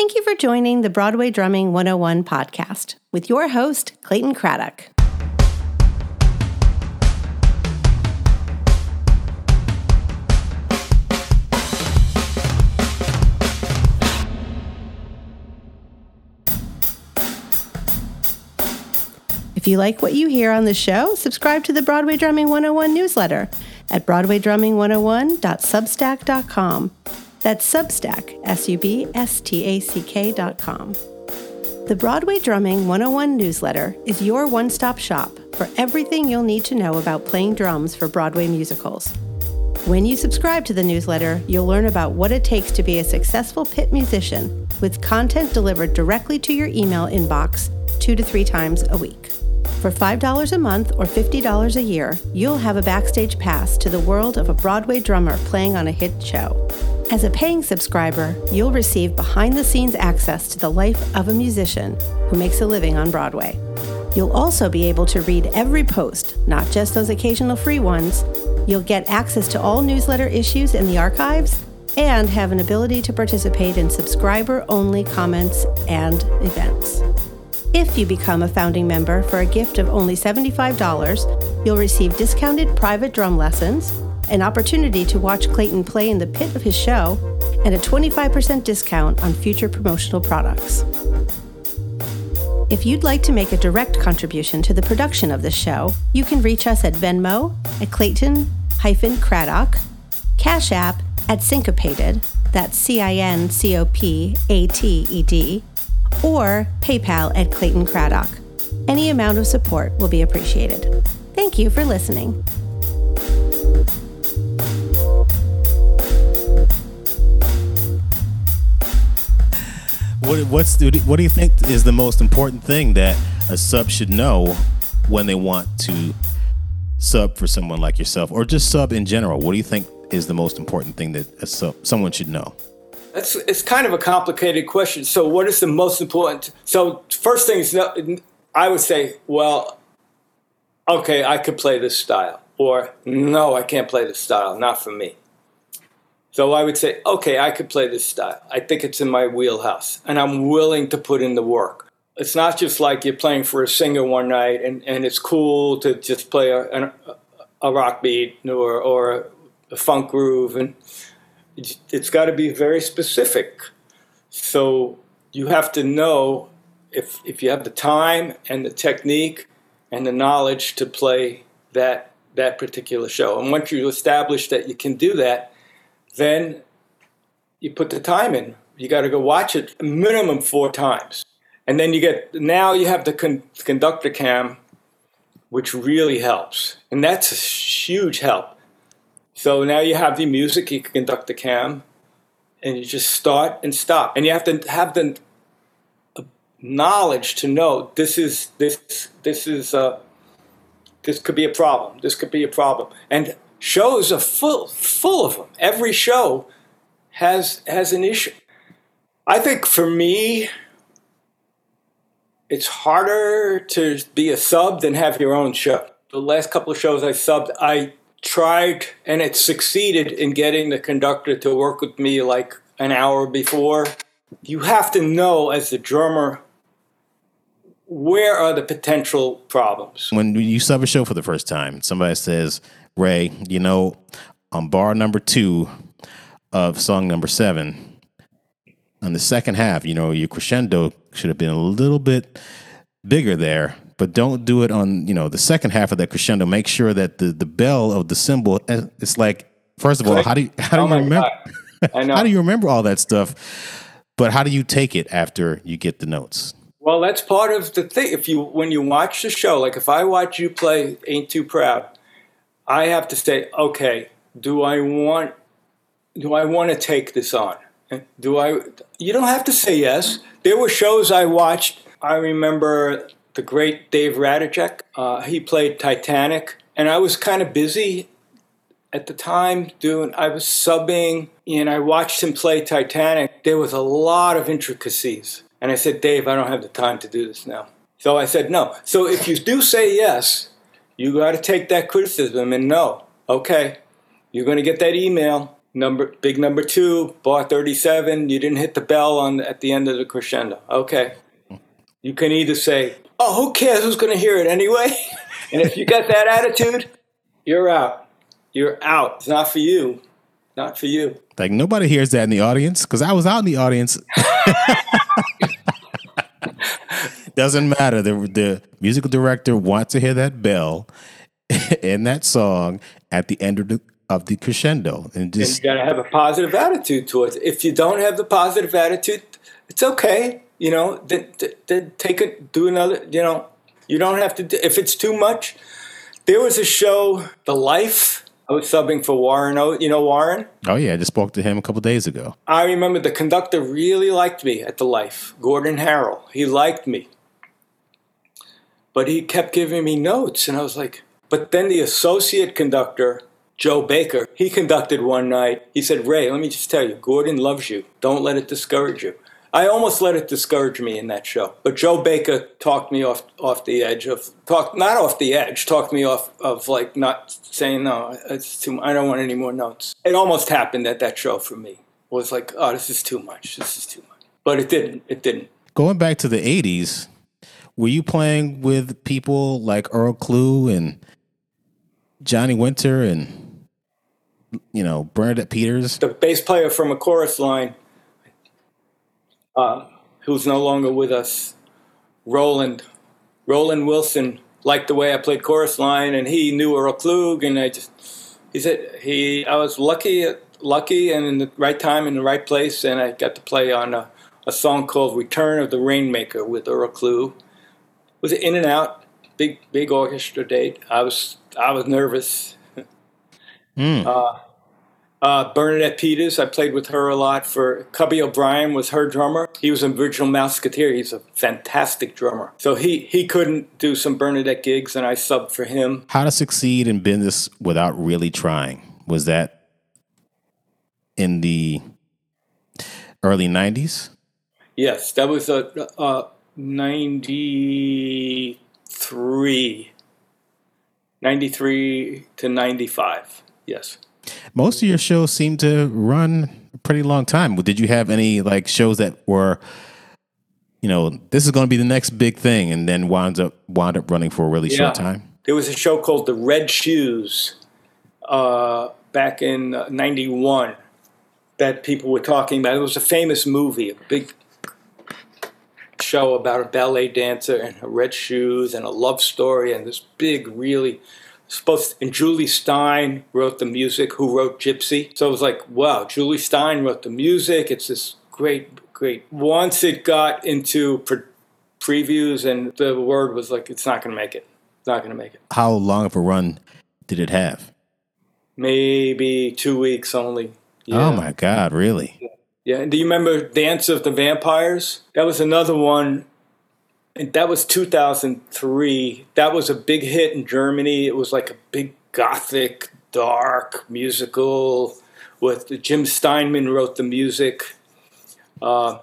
Thank you for joining the Broadway Drumming 101 podcast with your host, Clayton Craddock. If you like what you hear on the show, subscribe to the Broadway Drumming 101 newsletter at broadwaydrumming101.substack.com. That's Substack, S U B S T A C K dot com. The Broadway Drumming 101 newsletter is your one stop shop for everything you'll need to know about playing drums for Broadway musicals. When you subscribe to the newsletter, you'll learn about what it takes to be a successful pit musician with content delivered directly to your email inbox two to three times a week. For $5 a month or $50 a year, you'll have a backstage pass to the world of a Broadway drummer playing on a hit show. As a paying subscriber, you'll receive behind the scenes access to the life of a musician who makes a living on Broadway. You'll also be able to read every post, not just those occasional free ones. You'll get access to all newsletter issues in the archives and have an ability to participate in subscriber only comments and events. If you become a founding member for a gift of only $75, you'll receive discounted private drum lessons, an opportunity to watch Clayton play in the pit of his show, and a 25% discount on future promotional products. If you'd like to make a direct contribution to the production of this show, you can reach us at Venmo at Clayton Craddock, Cash App at Syncopated, that's C I N C O P A T E D, or PayPal at Clayton Craddock. Any amount of support will be appreciated. Thank you for listening. What, what's what do you think is the most important thing that a sub should know when they want to sub for someone like yourself, or just sub in general? What do you think is the most important thing that a sub, someone should know? That's it's kind of a complicated question. So, what is the most important? So, first thing is, I would say, well, okay, I could play this style, or no, I can't play this style, not for me. So I would say, okay, I could play this style. I think it's in my wheelhouse, and I'm willing to put in the work. It's not just like you're playing for a singer one night, and, and it's cool to just play a, a, a rock beat or, or a funk groove, and it's got to be very specific. So you have to know if if you have the time and the technique and the knowledge to play that that particular show. And once you establish that you can do that, then you put the time in. You got to go watch it a minimum four times, and then you get now you have the con- conductor cam, which really helps, and that's a huge help so now you have the music, you can conduct the cam, and you just start and stop. And you have to have the knowledge to know this is this this is uh, this could be a problem. This could be a problem. And shows are full full of them. Every show has has an issue. I think for me, it's harder to be a sub than have your own show. The last couple of shows I subbed, I tried and it succeeded in getting the conductor to work with me like an hour before. You have to know as the drummer where are the potential problems. When you sub a show for the first time, somebody says, Ray, you know, on bar number two of song number seven, on the second half, you know, your crescendo should have been a little bit bigger there but don't do it on you know the second half of that crescendo. Make sure that the the bell of the cymbal. Eh, it's like first of all, how do you how do oh you remember? how do you remember all that stuff? But how do you take it after you get the notes? Well, that's part of the thing. If you when you watch the show, like if I watch you play "Ain't Too Proud," I have to say, okay, do I want do I want to take this on? Do I? You don't have to say yes. There were shows I watched. I remember the great Dave Ratajczak. Uh, he played Titanic, and I was kind of busy at the time doing. I was subbing, and I watched him play Titanic. There was a lot of intricacies, and I said, Dave, I don't have the time to do this now. So I said no. So if you do say yes, you got to take that criticism and no. Okay, you're going to get that email. number big number two, bar 37, you didn't hit the bell on at the end of the crescendo. Okay. You can either say, "Oh, who cares? Who's going to hear it anyway?" and if you got that attitude, you're out. You're out. It's not for you. Not for you. Like nobody hears that in the audience because I was out in the audience. Doesn't matter. The the musical director wants to hear that bell in that song at the end of the of the crescendo, and And just you got to have a positive attitude towards it. If you don't have the positive attitude, it's okay. You know, then, then- take it, do another. You know, you don't have to. Do, if it's too much, there was a show, The Life. I was subbing for Warren. O. You know Warren. oh yeah, I just spoke to him a couple days ago. I remember the conductor really liked me at The Life. Gordon Harrell. He liked me, but he kept giving me notes, and I was like. But then the associate conductor, Joe Baker, he conducted one night. He said, Ray, let me just tell you, Gordon loves you. Don't let it discourage you. I almost let it discourage me in that show. But Joe Baker talked me off off the edge of talk not off the edge, talked me off of like not saying no, it's too I don't want any more notes. It almost happened at that show for me. It was like, oh, this is too much. This is too much. But it didn't. It didn't. Going back to the '80s, were you playing with people like Earl Klugh and Johnny Winter and you know Bernadette Peters? the bass player from a chorus line, uh, who's no longer with us, Roland, Roland Wilson, liked the way I played chorus line, and he knew Earl Klugh, and I just, he said he, I was lucky, lucky, and in the right time, in the right place, and I got to play on a, a song called "Return of the Rainmaker" with Earl Klugh. It was in and out, big, big orchestra date. I was, I was nervous. Uh, Uh, Bernadette Peters, I played with her a lot. For Cubby O'Brien was her drummer. He was an original Mouseketeer. He's a fantastic drummer. So he he couldn't do some Bernadette gigs, and I subbed for him. How to succeed in business without really trying? Was that in the early '90s? Yes, that was uh, uh, a, a ninety three. 93 to 95. Yes. Most of your shows seem to run a pretty long time. Did you have any like shows that were, you know, this is going to be the next big thing, and then wound up wound up running for a really short time? There was a show called The Red Shoes uh, back in uh, 91 that people were talking about. It was a famous movie, a big show about a ballet dancer and her red shoes and a love story and this big, really supposed and Jule Styne wrote the music, who wrote Gypsy. So it was like, wow, Jule Styne wrote the music. It's this great, great. Once it got into pre- previews and the word was like, it's not going to make it. It's not going to make it. How long of a run did it have? Maybe two weeks only. Oh yeah. Oh my God, really? Yeah, and do you remember Dance of the Vampires? That was another one. And that was 2003. That was a big hit in Germany. It was like a big gothic, dark musical with Jim Steinman wrote the music. Uh,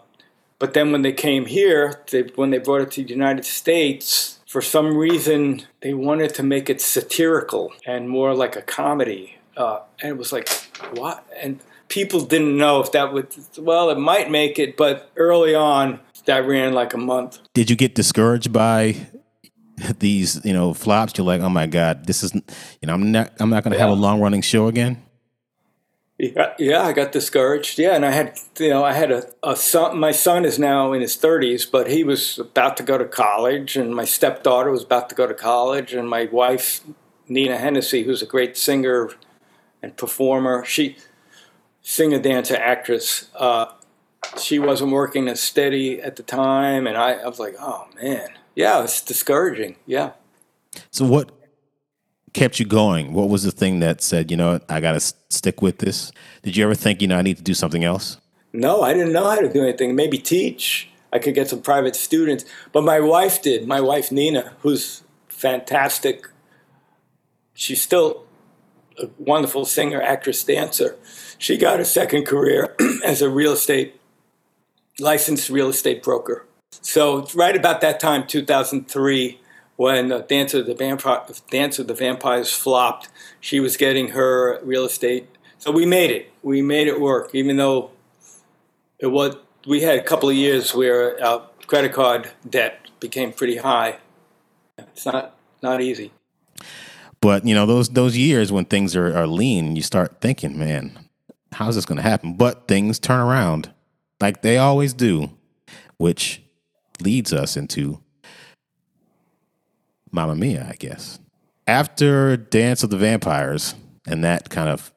but then when they came here, they, when they brought it to the United States, for some reason they wanted to make it satirical and more like a comedy. Uh, and it was like, what? And people didn't know if that would, well, it might make it, but early on, that ran like a month. Did you get discouraged by these, you know, flops? You're like, oh my God, this is, you know, I'm not, I'm not going to have a long running show again. Yeah, yeah, I got discouraged. Yeah, and I had, you know, I had a, a son. My son is now in his 30s, but he was about to go to college, and my stepdaughter was about to go to college, and my wife, Nina Hennessy, who's a great singer and performer, she, singer, dancer, actress. Uh, she wasn't working as steady at the time, and I, I was like, oh man, yeah, it's discouraging. Yeah. So what kept you going? What was the thing that said, you know, I got to stick with this? Did you ever think, you know, I need to do something else? No, I didn't know how to do anything. Maybe teach. I could get some private students. But my wife did. My wife, Nina, who's fantastic. She's still a wonderful singer, actress, dancer. She got a second career as a real estate, licensed real estate broker. So, right about that time, 2003, when uh, Dance of the Vampire, Dance of the Vampires flopped, she was getting her real estate So we made it. We made it work, even though it was. We had a couple of years where our credit card debt became pretty high. It's not not easy. But you know those those years when things are, are lean, you start thinking, man, how's this going to happen? But things turn around like they always do, which leads us into Mamma Mia, I guess. After Dance of the Vampires and that kind of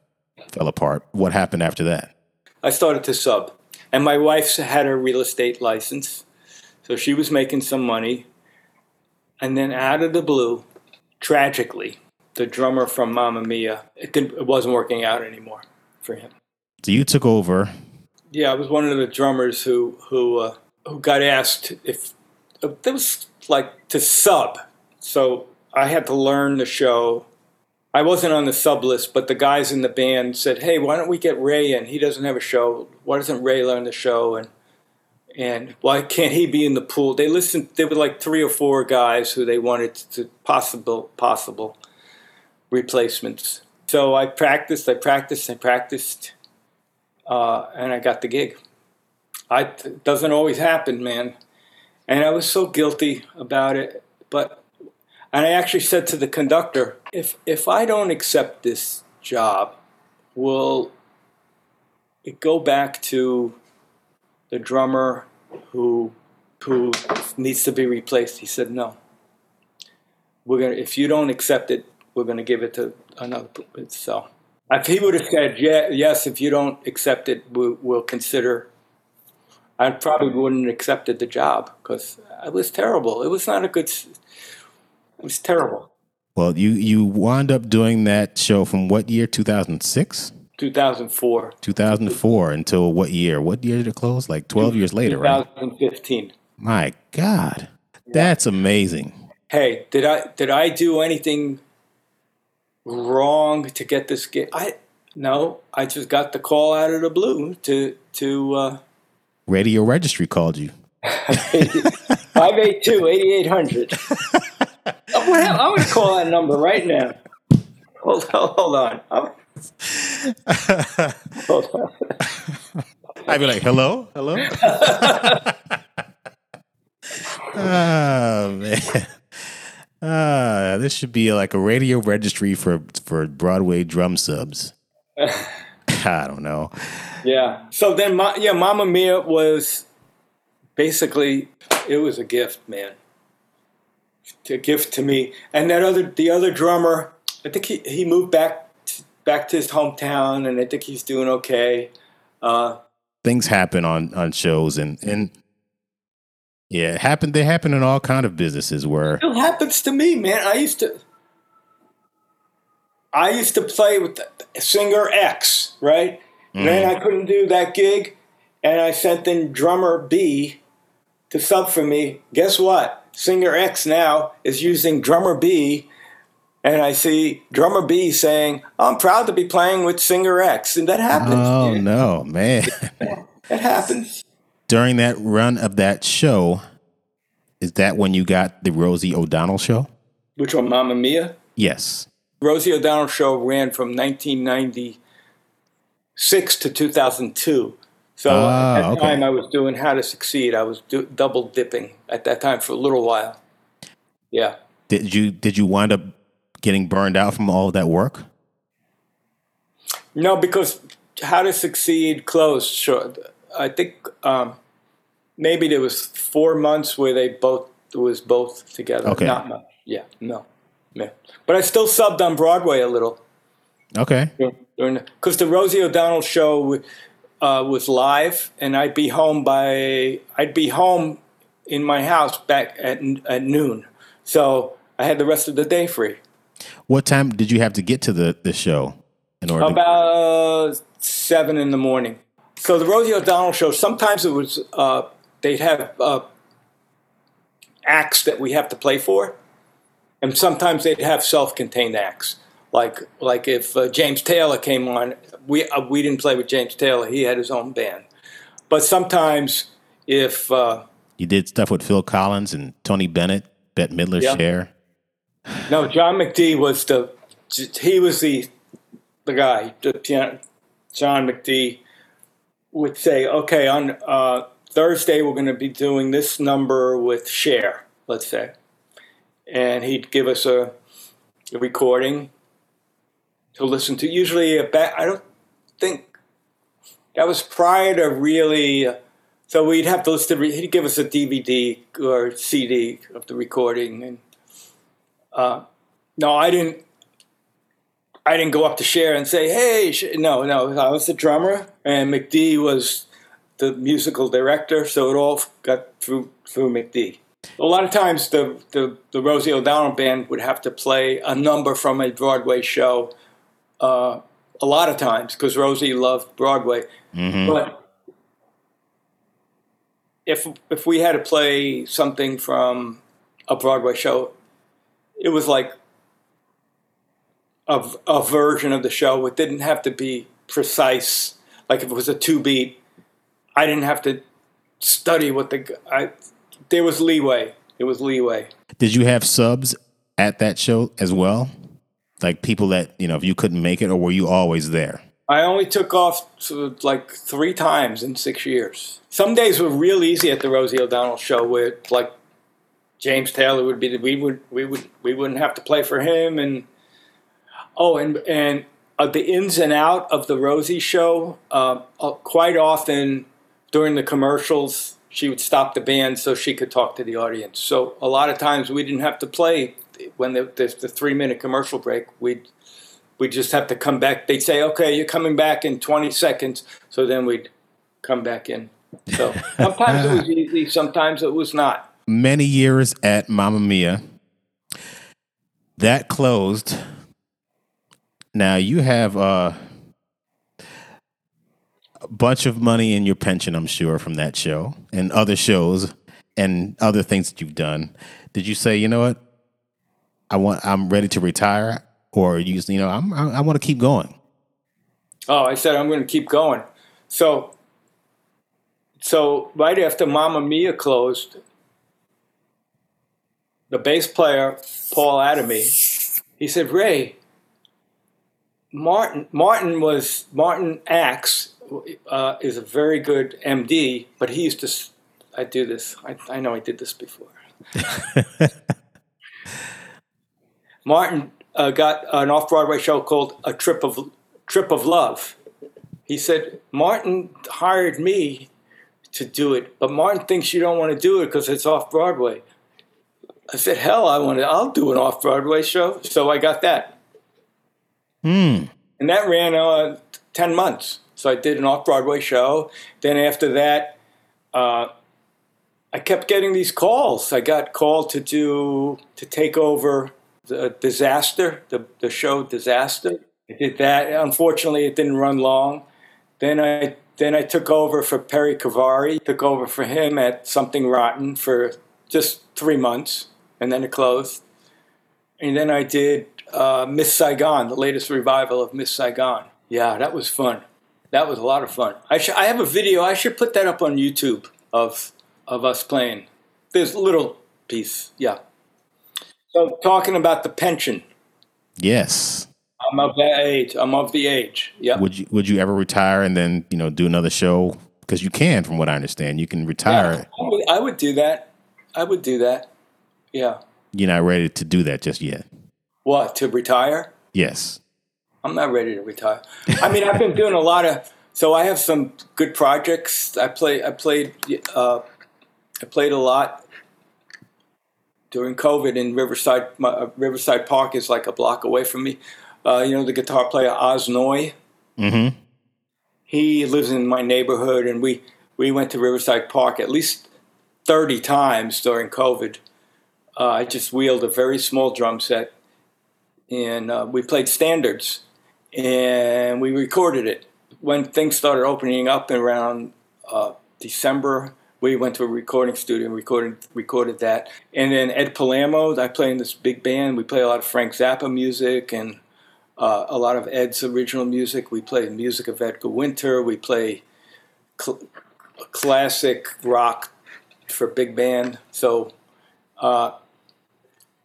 fell apart, what happened after that? I started to sub, and my wife had her real estate license, so she was making some money. And then out of the blue, tragically, the drummer from Mamma Mia, it, didn't, it wasn't working out anymore for him. So you took over. Yeah, I was one of the drummers who who uh, who got asked if there was like to sub. So I had to learn the show. I wasn't on the sub list, but the guys in the band said, "Hey, why don't we get Ray in? He doesn't have a show. Why doesn't Ray learn the show?" And and why can't he be in the pool? They listened. There were like three or four guys who they wanted to possible possible replacements. So I practiced. I practiced. I practiced, uh, and I got the gig. It doesn't always happen, man. And I was so guilty about it, but and I actually said to the conductor, if if I don't accept this job, will it go back to the drummer who who needs to be replaced? He said, no. We're gonna if you don't accept it, we're gonna give it to another. So if he would have said yeah, yes, if you don't accept it, we'll, we'll consider. I probably wouldn't have accepted the job because it was terrible. It was not a good. It was terrible. Well, you you wound up doing that show from what year? Two thousand six. 2004. 2004 until what year? What year did it close? Like 12 years later, right? 2015. My God, that's amazing. Hey, did I did I do anything wrong to get this gig? I no, I just got the call out of the blue to to uh, Radio Registry called you. 582 8800. I'm going to call that number right now. Hold on. Hold on. Hold on. I'd be like, hello, hello. oh man. Ah, this should be like a radio registry for for Broadway drum subs. I don't know. Yeah. So then, Ma- yeah, Mamma Mia was basically it was a gift, man. A gift to me. And that other, the other drummer, I think he, he moved back to, back to his hometown, and I think he's doing okay. Uh, Things happen on on shows, and and yeah, it happened. They happen in all kind of businesses where it happens to me, man. I used to. I used to play with singer X, right? And then mm. I couldn't do that gig, and I sent in drummer B to sub for me. Guess what? Singer X now is using drummer B, and I see drummer B saying, "I'm proud to be playing with singer X," and that happens. Oh man. no, man. That happens. During that run of that show, is that when you got the Rosie O'Donnell show? Which one, Mamma Mia? Yes. Rosie O'Donnell show ran from 1996 to 2002. So Ah, at that okay. time, I was doing How to Succeed. I was do- double dipping at that time for a little while. Yeah. Did you did you wind up getting burned out from all of that work? No, because How to Succeed closed. Sure, I think um, maybe there was four months where they both was both together. Okay. Not much. Yeah. No. Yeah. But I still subbed on Broadway a little. Okay. because the Rosie O'Donnell show uh, was live, and I'd be home by I'd be home in my house back at at noon, so I had the rest of the day free. What time did you have to get to the, the show in order to About seven in the morning. So the Rosie O'Donnell show. Sometimes it was uh, they'd have uh, acts that we have to play for, and sometimes they'd have self-contained acts. Like like if uh, James Taylor came on, we uh, we didn't play with James Taylor. He had his own band. But sometimes if uh, you did stuff with Phil Collins and Tony Bennett, Bette Midler Yeah. Cher? no, John McD was the he was the the guy, the piano, John McD would say, okay, on uh, Thursday we're going to be doing this number with Cher, let's say, and he'd give us a, a recording to listen to. Usually, a I don't think that was prior to really. So we'd have to listen to. He'd give us a DVD or CD of the recording, and uh, no, I didn't. I didn't go up to Cher and say, "Hey, no, no." I was the drummer, and McD was the musical director, so it all got through through McD. A lot of times, the, the, the Rosie O'Donnell band would have to play a number from a Broadway show. Uh, a lot of times, because Rosie loved Broadway, Mm-hmm. but if if we had to play something from a Broadway show, it was like a, a version of the show. It didn't have to be precise. Like if it was a two beat, I didn't have to study what the I. There was leeway. It was leeway. Did you have subs at that show as well? Like people that, you know, if you couldn't make it, or were you always there? I only took off to like three times in six years. Some days were real easy at the Rosie O'Donnell show, where like James Taylor would be the, we would we would we wouldn't have to play for him, and oh, and and uh, the ins and out of the Rosie show. Uh, uh, quite often during the commercials, she would stop the band so she could talk to the audience. So a lot of times we didn't have to play when the, the, the three minute commercial break. We'd we just have to come back. They'd say, "Okay, you're coming back in 20 seconds." So then we'd come back in. So sometimes it was easy, sometimes it was not. Many years at Mamma Mia. That closed. Now you have uh, a bunch of money in your pension, I'm sure, from that show and other shows and other things that you've done. Did you say, you know what? I want. I'm ready to retire, or you, you know, I'm, I, I want to keep going. Oh, I said I'm going to keep going. So, so right after Mamma Mia closed, the bass player Paul Adamy, he said, "Ray, Martin Martin was Martin Axe uh, is a very good MD, but he used to. I do this. I, I know I did this before. Martin uh, got an off Broadway show called A Trip of Trip of Love. He said Martin hired me to do it, but Martin thinks you don't want to do it because it's off Broadway. I said, "Hell, I want to. I'll do an off Broadway show." So I got that, Hmm. and that ran uh, ten months. So I did an off Broadway show. Then after that, uh, I kept getting these calls. I got called to do to take over the disaster, the, the show Disaster. I did that. Unfortunately, it didn't run long. Then I then I took over for Perry Cavari. Took over for him at Something Rotten for just three months, and then it closed. And then I did uh, Miss Saigon, the latest revival of Miss Saigon. Yeah, that was fun. That was a lot of fun. I, sh- I have a video. I should put that up on YouTube of of us playing. There's a little piece. Yeah. So talking about the pension. Yes. I'm of that age. I'm of the age. Yeah. Would you Would you ever retire and then you know do another show? Because you can, from what I understand, you can retire. I would, I would do that. I would do that. Yeah. You're not ready to do that just yet. What to retire? Yes. I'm not ready to retire. I mean, I've been doing a lot of. So I have some good projects. I play. I played. Uh, I played a lot during COVID in Riverside. My, uh, Riverside Park is like a block away from me. Uh, you know the guitar player Oz Noy. Mm-hmm. He lives in my neighborhood, and we we went to Riverside Park at least thirty times during COVID. Uh, I just wheeled a very small drum set, and uh, we played standards, and we recorded it. When things started opening up around uh, December, we went to a recording studio and recorded recorded that. And then Ed Palermo, I play in this big band. We play a lot of Frank Zappa music and uh, a lot of Ed's original music. We play music of Edgar Winter. We play cl- classic rock for big band. So uh,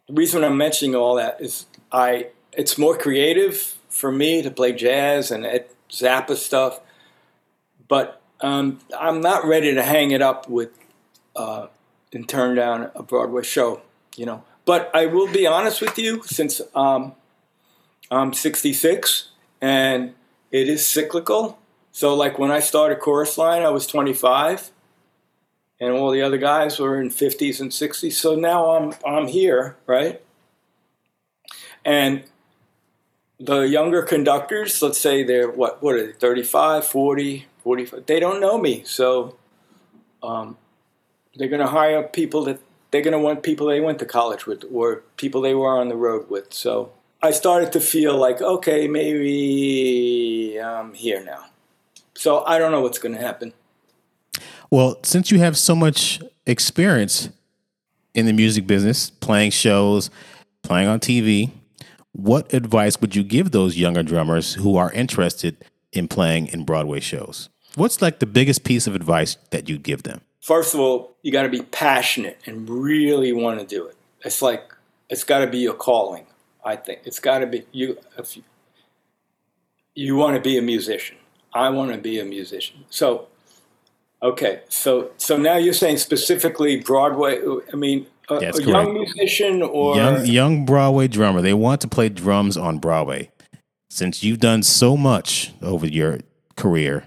the reason I'm mentioning all that is I it's more creative for me to play jazz, and Zappa stuff, but um, I'm not ready to hang it up with uh, and turn down a Broadway show, you know. But I will be honest with you, since um, I'm 66 and it is cyclical. So, like when I started Chorus Line, I was 25, and all the other guys were in 50s and 60s. So now I'm I'm here, right? And the younger conductors, let's say they're what what are they, 35, 40, 45, they don't know me. So um, they're going to hire people that they're going to want people they went to college with or people they were on the road with. So I started to feel like, okay, maybe I'm here now. So I don't know what's going to happen. Well, since you have so much experience in the music business, playing shows, playing on TV, what advice would you give those younger drummers who are interested in playing in Broadway shows? What's like the biggest piece of advice that you'd give them? First of all, you got to be passionate and really want to do it. It's like it's got to be your calling. I think it's got to be you. If you, you want to be a musician, I want to be a musician. So, okay, so so now you're saying specifically Broadway. I mean, a, a young musician or young young Broadway drummer. They want to play drums on Broadway. Since you've done so much over your career,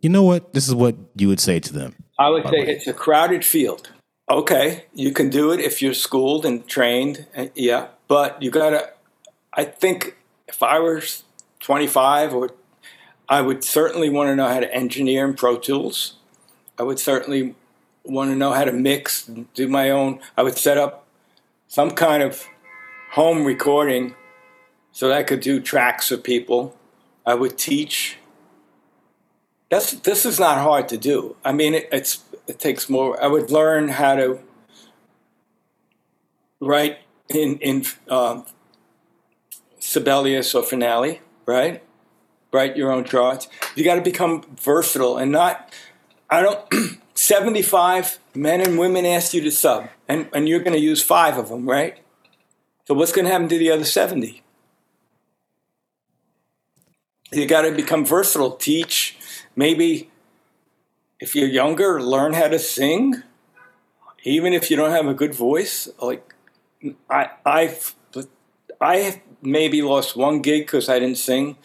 you know what? This is what you would say to them. I would say it's a crowded field. Okay, you can do it if you're schooled and trained. Uh, yeah, but you gotta. I think if I was 25, or I would certainly want to know how to engineer in Pro Tools. I would certainly want to know how to mix, do my own. I would set up some kind of home recording so that I could do tracks for people. I would teach that's this is not hard to do. I mean, it, it's it takes more. I would learn how to write in in um, Sibelius or Finale, right? Write your own charts. You got to become versatile and not. I don't. 75 men and women ask you to sub, and, and you're going to use five of them, right? So, what's going to happen to the other 70? You got to become versatile, teach, maybe if you're younger, learn how to sing, even if you don't have a good voice. Like I, I've, I maybe lost one gig because I didn't sing,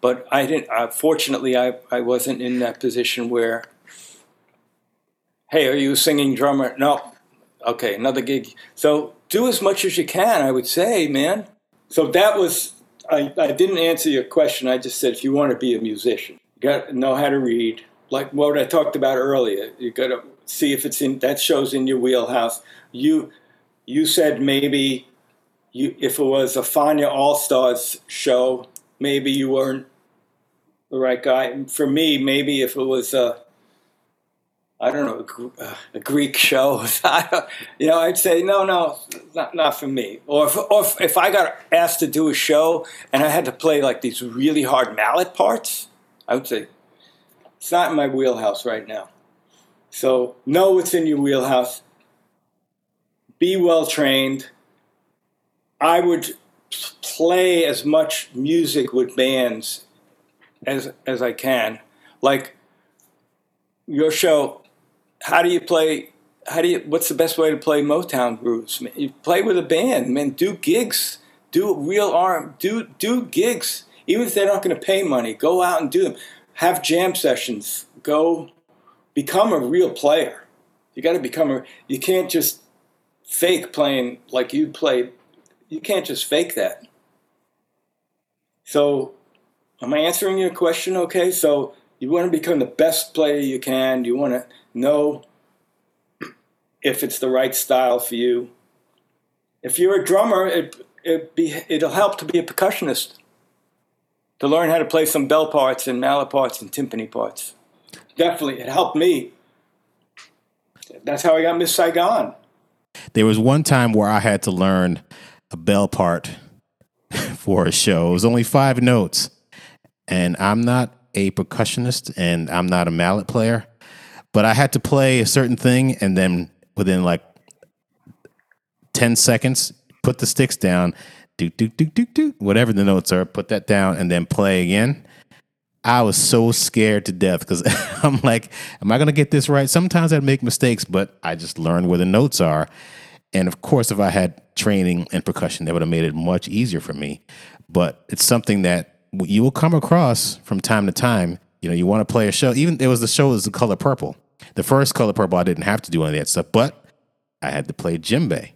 but I didn't. Uh, fortunately, I, I wasn't in that position where, hey, are you a singing drummer? No. Okay, another gig. So do as much as you can. I would say, man. So that was. I, I didn't answer your question. I just said if you want to be a musician, you got to know how to read. Like what I talked about earlier, you got to see if it's in that shows in your wheelhouse. You you said maybe you if it was a Fania All Stars show, maybe you weren't the right guy. For me, maybe if it was a I don't know a, uh, a Greek show, you know, I'd say no, no, not not for me. Or if, or if, if I got asked to do a show and I had to play like these really hard mallet parts, I would say it's not in my wheelhouse right now. So know what's in your wheelhouse. Be well trained. I would play as much music with bands as as I can. Like your show, how do you play? How do you? What's the best way to play Motown grooves? You play with a band, man. Do gigs. Do real arm. Do do gigs even if they're not going to pay money, go out and do them. Have jam sessions. Go become a real player. You got to become a. You can't just fake playing like you played. You can't just fake that. So, am I answering your question? Okay. So you want to become the best player you can. You want to know if it's the right style for you. If you're a drummer, it, it be, it'll help to be a percussionist to learn how to play some bell parts and mallet parts and timpani parts. Definitely, it helped me. That's how I got Miss Saigon. There was one time where I had to learn a bell part for a show. It was only five notes, and I'm not a percussionist and I'm not a mallet player, but I had to play a certain thing, and then within like ten seconds, put the sticks down do do do do do whatever the notes are, put that down and then play again. I was so scared to death because I'm like, am I going to get this right? Sometimes I'd make mistakes, but I just learned where the notes are. And of course, if I had training in percussion, that would have made it much easier for me. But it's something that you will come across from time to time. You know, you want to play a show. Even there was the show was the color purple. The first color purple, I didn't have to do any of that stuff, but I had to play djembe.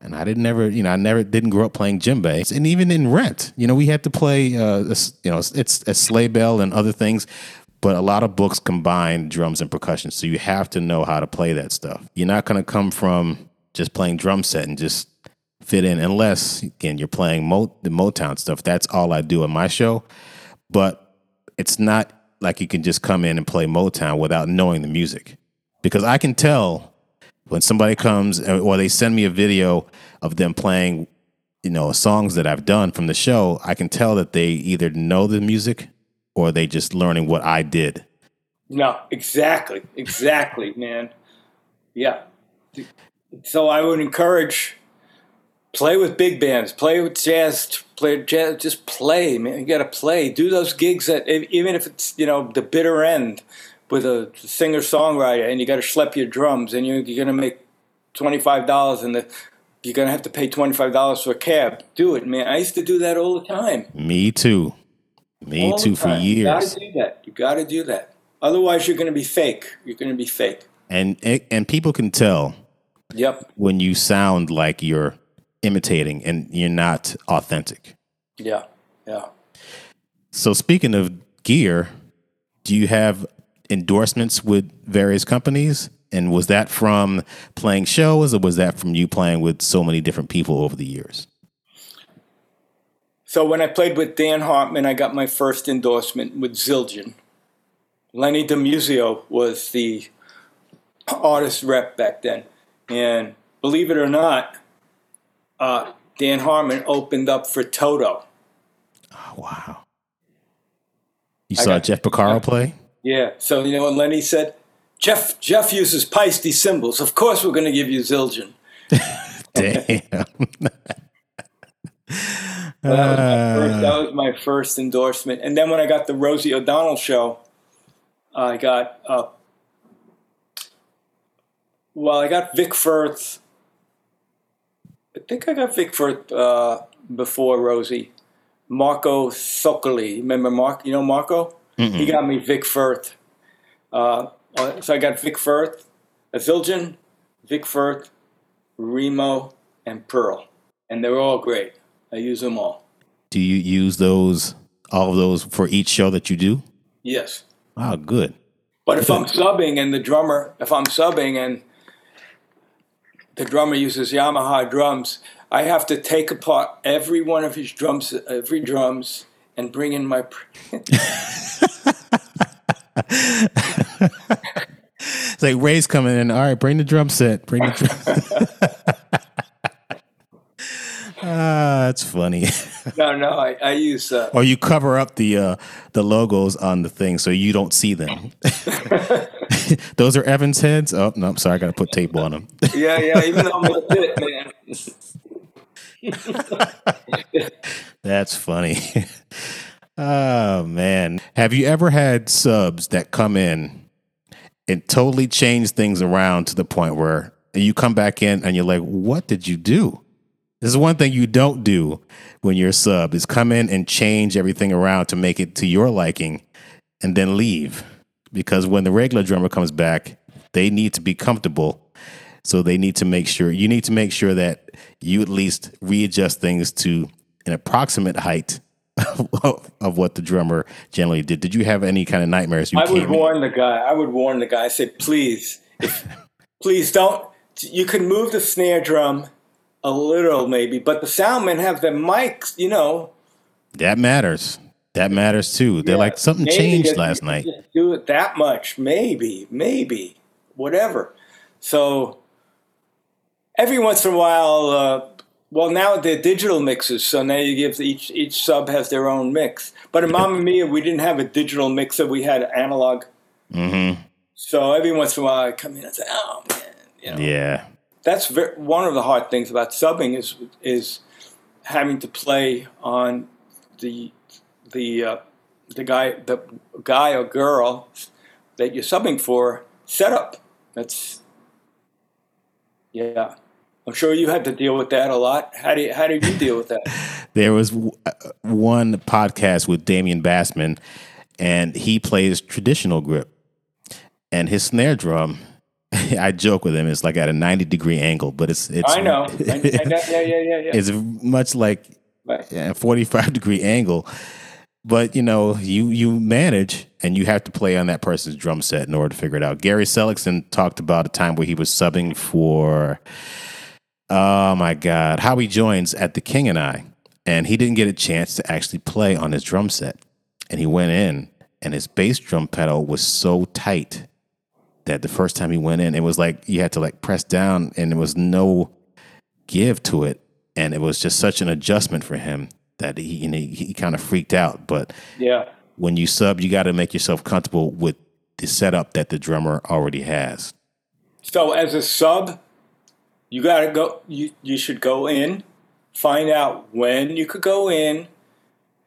And I didn't never, you know, I never didn't grow up playing djembe. And even in Rent, you know, we had to play, uh, you know, it's a sleigh bell and other things. But a lot of books combine drums and percussion, so you have to know how to play that stuff. You're not going to come from just playing drum set and just fit in, unless again you're playing Mo- the Motown stuff. That's all I do in my show. But it's not like you can just come in and play Motown without knowing the music, because I can tell when somebody comes or they send me a video of them playing, you know, songs that I've done from the show, I can tell that they either know the music or they just learning what I did. No, exactly, exactly, man. Yeah. So I would encourage play with big bands, play with jazz, play jazz, just play, man. You got to play. Do those gigs that even if it's you know the bitter end with a singer songwriter and you got to schlep your drums and you're, you're going to make $25 and the, you're going to have to pay $25 for a cab. Do it, man. I used to do that all the time. Me too. Me all too for years. You got to do that. You got to do that. Otherwise, you're going to be fake. You're going to be fake. And and people can tell. Yep. When you sound like you're imitating and you're not authentic. Yeah. Yeah. So speaking of gear, do you have endorsements with various companies? And was that from playing shows or was that from you playing with so many different people over the years? So when I played with Dan Hartman, I got my first endorsement with Zildjian. Lenny DiMuzio was the artist rep back then. And believe it or not, uh, Dan Hartman opened up for Toto. Oh, wow. You saw got, Jeff Porcaro play? Yeah. So you know what Lenny said? Jeff Jeff uses Paiste cymbals. Of course, we're going to give you Zildjian. Damn. that, was first, that, was my first endorsement. And then when I got the Rosie O'Donnell show, I got uh, well, I got Vic Firth. I think I got Vic Firth uh, before Rosie. Marco Soccoli. Remember Mark? You know Marco? Mm-mm. He got me Vic Firth. Uh, uh, so I got Vic Firth, Zildjian, Vic Firth, Remo, and Pearl. And they're all great. I use them all. Do you use those, all of those for each show that you do? Yes. Wow, good. But if I'm subbing and the drummer, if I'm subbing and the drummer uses Yamaha drums, I have to take apart every one of his drums, every drums, and bring in my. it's like Ray's coming in. All right, bring the drum set. Bring the drum. Ah, that's funny. no, no, I, I use. Uh, or you cover up the uh, the logos on the thing so you don't see them. Those are Evans heads. Oh no, I'm sorry, I got to put tape on them. yeah, yeah. Even though I'm gonna fit, man. That's funny. oh man, have you ever had subs that come in and totally change things around to the point where you come back in and you're like, "What did you do?" This is one thing you don't do when you're a sub is come in and change everything around to make it to your liking and then leave. Because when the regular drummer comes back, they need to be comfortable. So they need to make sure you need to make sure that you at least readjust things to an approximate height of, of what the drummer generally did. Did you have any kind of nightmares? I would warn in? the guy. I would warn the guy. I said, please, if, please don't. You can move the snare drum a little maybe, but the soundmen have the mics, you know. That matters. That matters too. They're yeah, like something changed last night. do it that much, maybe, maybe, whatever. So every once in a while, uh, well, now they're digital mixes, so now you give each each sub has their own mix. But in Mamma Mia, we didn't have a digital mixer; we had analog. Mm-hmm. So every once in a while, I come in and say, "Oh man," you know. Yeah, that's very, one of the hard things about subbing is is having to play on the the uh, the guy the guy or girl that you're subbing for set up. That's yeah. I'm sure you had to deal with that a lot. How do you, how did you deal with that? there was w- uh, one podcast with Damian Bassman, and he plays traditional grip, and his snare drum. I joke with him. It's like at a ninety degree angle, but it's it's. I know. I, I, yeah, yeah, yeah, yeah. It's much like Right. a forty five degree angle, but you know you you manage and you have to play on that person's drum set in order to figure it out. Gary Seligson talked about a time where he was subbing for. Oh my God, Howie Joines at the King and I, and he didn't get a chance to actually play on his drum set, and he went in, and his bass drum pedal was so tight that the first time he went in, it was like you had to like press down, and there was no give to it, and it was just such an adjustment for him that he you know, he, kind of freaked out. But Yeah. when you sub, you got to make yourself comfortable with the setup that the drummer already has. So as a sub, you gotta go. You you should go in, find out when you could go in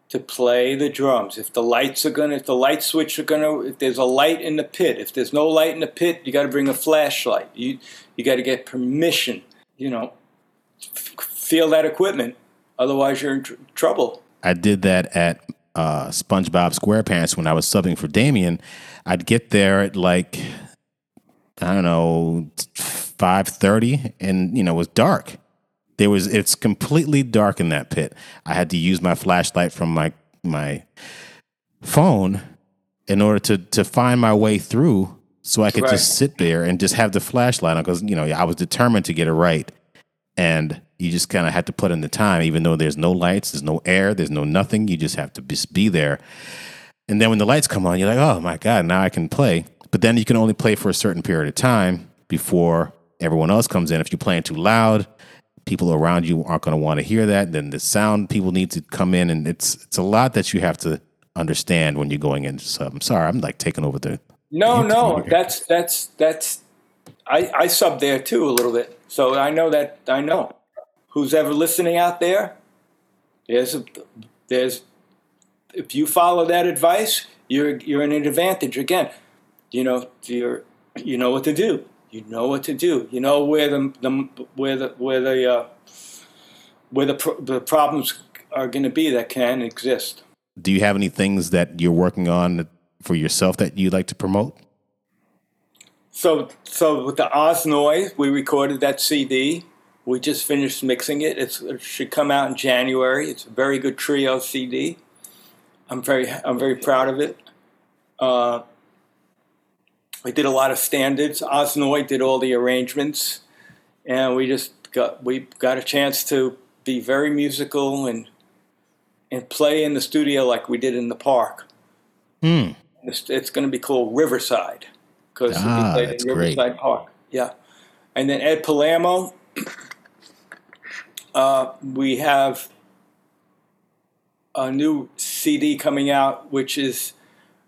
to play the drums. If the lights are gonna, if the light switch are gonna, if there's a light in the pit. If there's no light in the pit, you got to bring a flashlight. You you got to get permission. You know, f- feel that equipment. Otherwise, you're in tr- trouble. I did that at uh, SpongeBob SquarePants when I was subbing for Damien. I'd get there at like I don't know five thirty, and you know it was dark. There was it's completely dark in that pit. I had to use my flashlight from my my phone in order to to find my way through, so I could Right. just sit there and just have the flashlight on because you know I was determined to get it right and you just kind of had to put in the time, even though there's no lights, there's no air, there's no nothing. You just have to just be there. And then when the lights come on, you're like, oh my God, now I can play. But then you can only play for a certain period of time before everyone else comes in. If you're playing too loud, people around you aren't going to want to hear that. Then the sound people need to come in, and it's it's a lot that you have to understand when you're going in. So I'm sorry, I'm like taking over the. No, no, that's that's that's. I I sub there too a little bit, so I know that I know. Who's ever listening out there? There's a, there's if you follow that advice, you're you're in an advantage again. You know you're you know what to do. You know what to do. You know where the, the where the where the uh, where the pro- the problems are going to be that can exist. Do you have any things that you're working on for yourself that you'd like to promote? So, so with the Oz Noy's, we recorded that CD. We just finished mixing it. It's, it should come out in January. It's a very good trio CD. I'm very, I'm very proud of it. Uh, we did a lot of standards. Oz Noy did all the arrangements, and we just got we got a chance to be very musical and and play in the studio like we did in the park. Hmm. It's, it's going to be called Riverside because Ah, we played in great. Riverside Park. Yeah, and then Ed Palermo. Uh, we have a new CD coming out, which is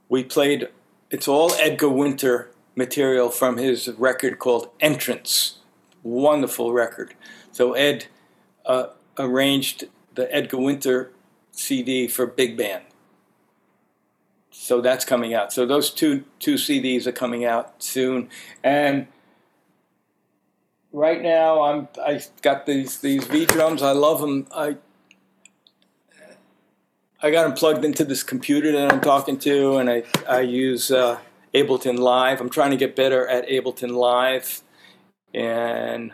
we played. It's all Edgar Winter material from his record called Entrance. Wonderful record. So Ed uh, arranged the Edgar Winter CD for big band. So that's coming out. So those two two CDs are coming out soon, and right now I'm I got these these V drums. I love them. I I got them plugged into this computer that I'm talking to, and I I use uh, Ableton Live. I'm trying to get better at Ableton Live, and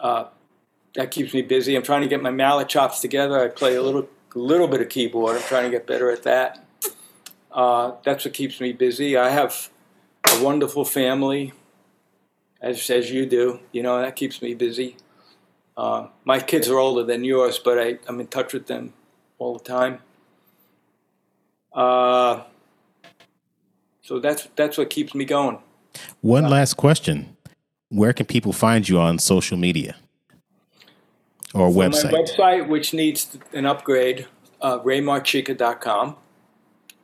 uh, that keeps me busy. I'm trying to get my mallet chops together. I play a little little bit of keyboard. I'm trying to get better at that. Uh, that's what keeps me busy. I have a wonderful family, as as you do. You know that keeps me busy. Uh, my kids are older than yours, but I, I'm in touch with them all the time. Uh, so that's that's what keeps me going. One last question: Where can people find you on social media or website? My website, which needs an upgrade, uh, raymarchica.com,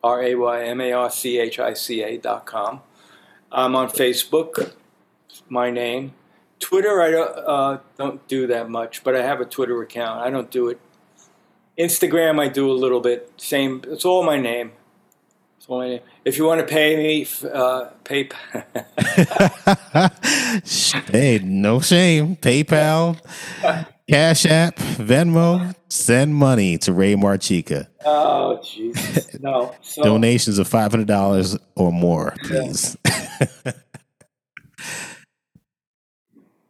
R A Y M A R C H I C A.com. I'm on Facebook, my name. Twitter, I don't, uh, don't do that much, but I have a Twitter account. I don't do it. Instagram, I do a little bit. Same, it's all my name. That's all I need. If you want to pay me, uh, pay. hey, no shame. PayPal, Cash App, Venmo, send money to Ray Marchica. oh, Jesus. No. So, Donations of five hundred dollars or more, please.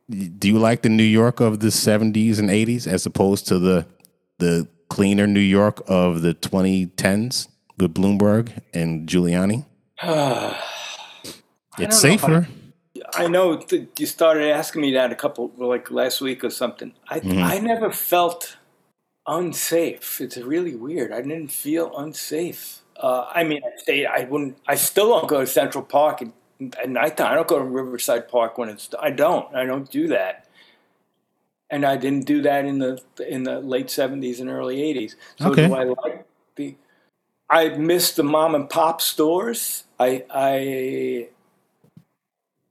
Do you like the New York of the seventies and eighties as opposed to the the cleaner New York of the twenty tens with Bloomberg and Giuliani? It's don't know if safer. I know that you started asking me that a couple, like last week or something. I I never felt unsafe. It's really weird. I didn't feel unsafe. Uh, I mean, I stayed. I wouldn't. I still don't go to Central Park at, at nighttime. I don't go to Riverside Park when it's. I don't. I don't do that. And I didn't do that in the in the late seventies and early eighties. So Okay. do I like the? I miss the mom and pop stores. I I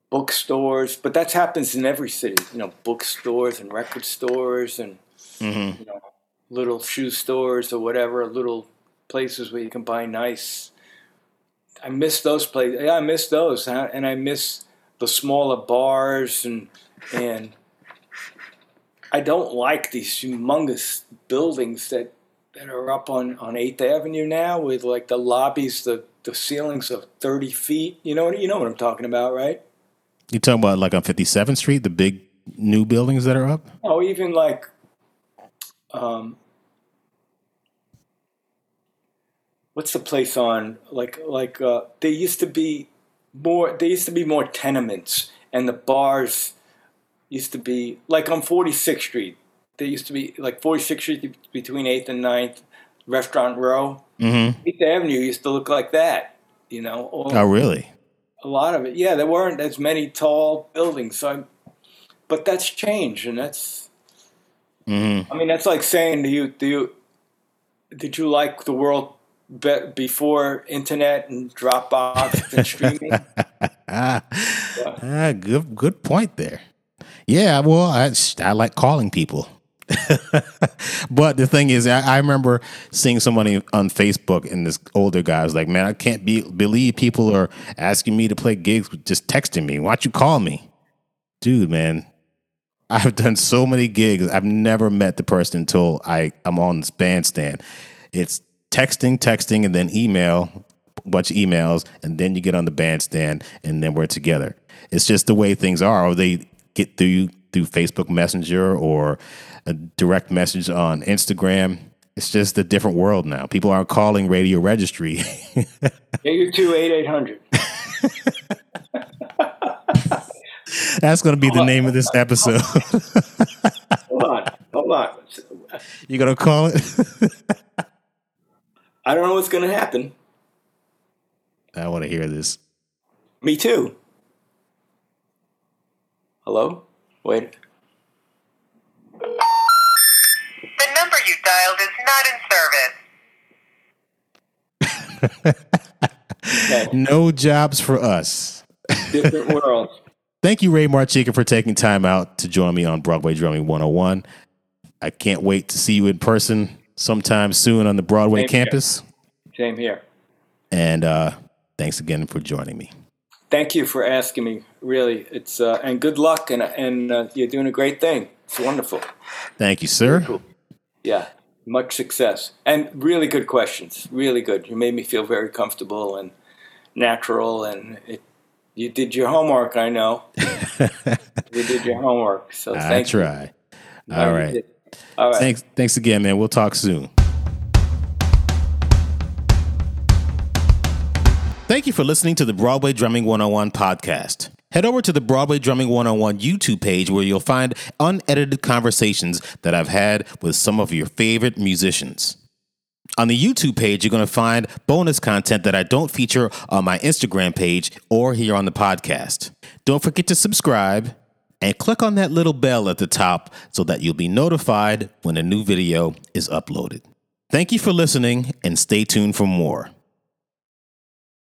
bookstores, but that happens in every city. You know, bookstores and record stores and Mhm. you know, little shoe stores or whatever, little places where you can buy nice. I miss those places. Yeah, I miss those, huh? and I miss the smaller bars and and I don't like these humongous buildings that that are up on on Eighth Avenue now with like the lobbies, the the ceilings of thirty feet. You know what you know what I'm talking about, right? You talking about like on Fifty Seventh Street, the big new buildings that are up? Oh, even like, um, what's the place on? Like, like uh, there used to be more. There used to be more tenements, and the bars used to be like on Forty Sixth Street. There used to be like Forty Sixth Street between Eighth and 9th, Restaurant Row. Mm-hmm. Eighth Avenue used to look like that. You know, all, Oh, really? a lot of it. Yeah, there weren't as many tall buildings. So, I, but that's changed, and that's. Mm-hmm. I mean, that's like saying, do you do you did you like the world be- before internet and Dropbox and streaming? Ah, ah, good, good point there. Yeah, well, I, I like calling people. but the thing is, I, I remember seeing somebody on Facebook, and this older guy was like, "Man, I can't be, believe people are asking me to play gigs with just texting me. Why don't you call me, dude? Man, I've done so many gigs. I've never met the person until I I'm on this bandstand. It's texting, texting, and then email, a bunch of emails, and then you get on the bandstand, and then we're together. It's just the way things are. Or they get through through Facebook Messenger or a direct message on Instagram. It's just a different world now. People aren't calling radio registry. Yeah, you two eight eight hundred. That's going to be the name of this episode. Hold on, hold on. You're going to call it? I don't know what's going to happen. I want to hear this. Me too. Hello. Wait. The number you dialed is not in service. No jobs for us. Different world. Thank you, Ray Marchica, for taking time out to join me on Broadway Drumming 101. I can't wait to see you in person sometime soon on the Broadway Same here. campus. Same here. And uh, thanks again for joining me. Thank you for asking me. Really, it's uh, and good luck, and and uh, you're doing a great thing. It's wonderful. Thank you, sir. Yeah, much success and really good questions. Really good. You made me feel very comfortable and natural, and it, you did your homework. I know you did your homework. So I thank you. try. No, All you right. All right. Thanks, thanks again, man. We'll talk soon. Thank you for listening to the Broadway Drumming 101 podcast. Head over to the Broadway Drumming 101 YouTube page where you'll find unedited conversations that I've had with some of your favorite musicians. On the YouTube page, you're going to find bonus content that I don't feature on my Instagram page or here on the podcast. Don't forget to subscribe and click on that little bell at the top so that you'll be notified when a new video is uploaded. Thank you for listening and stay tuned for more.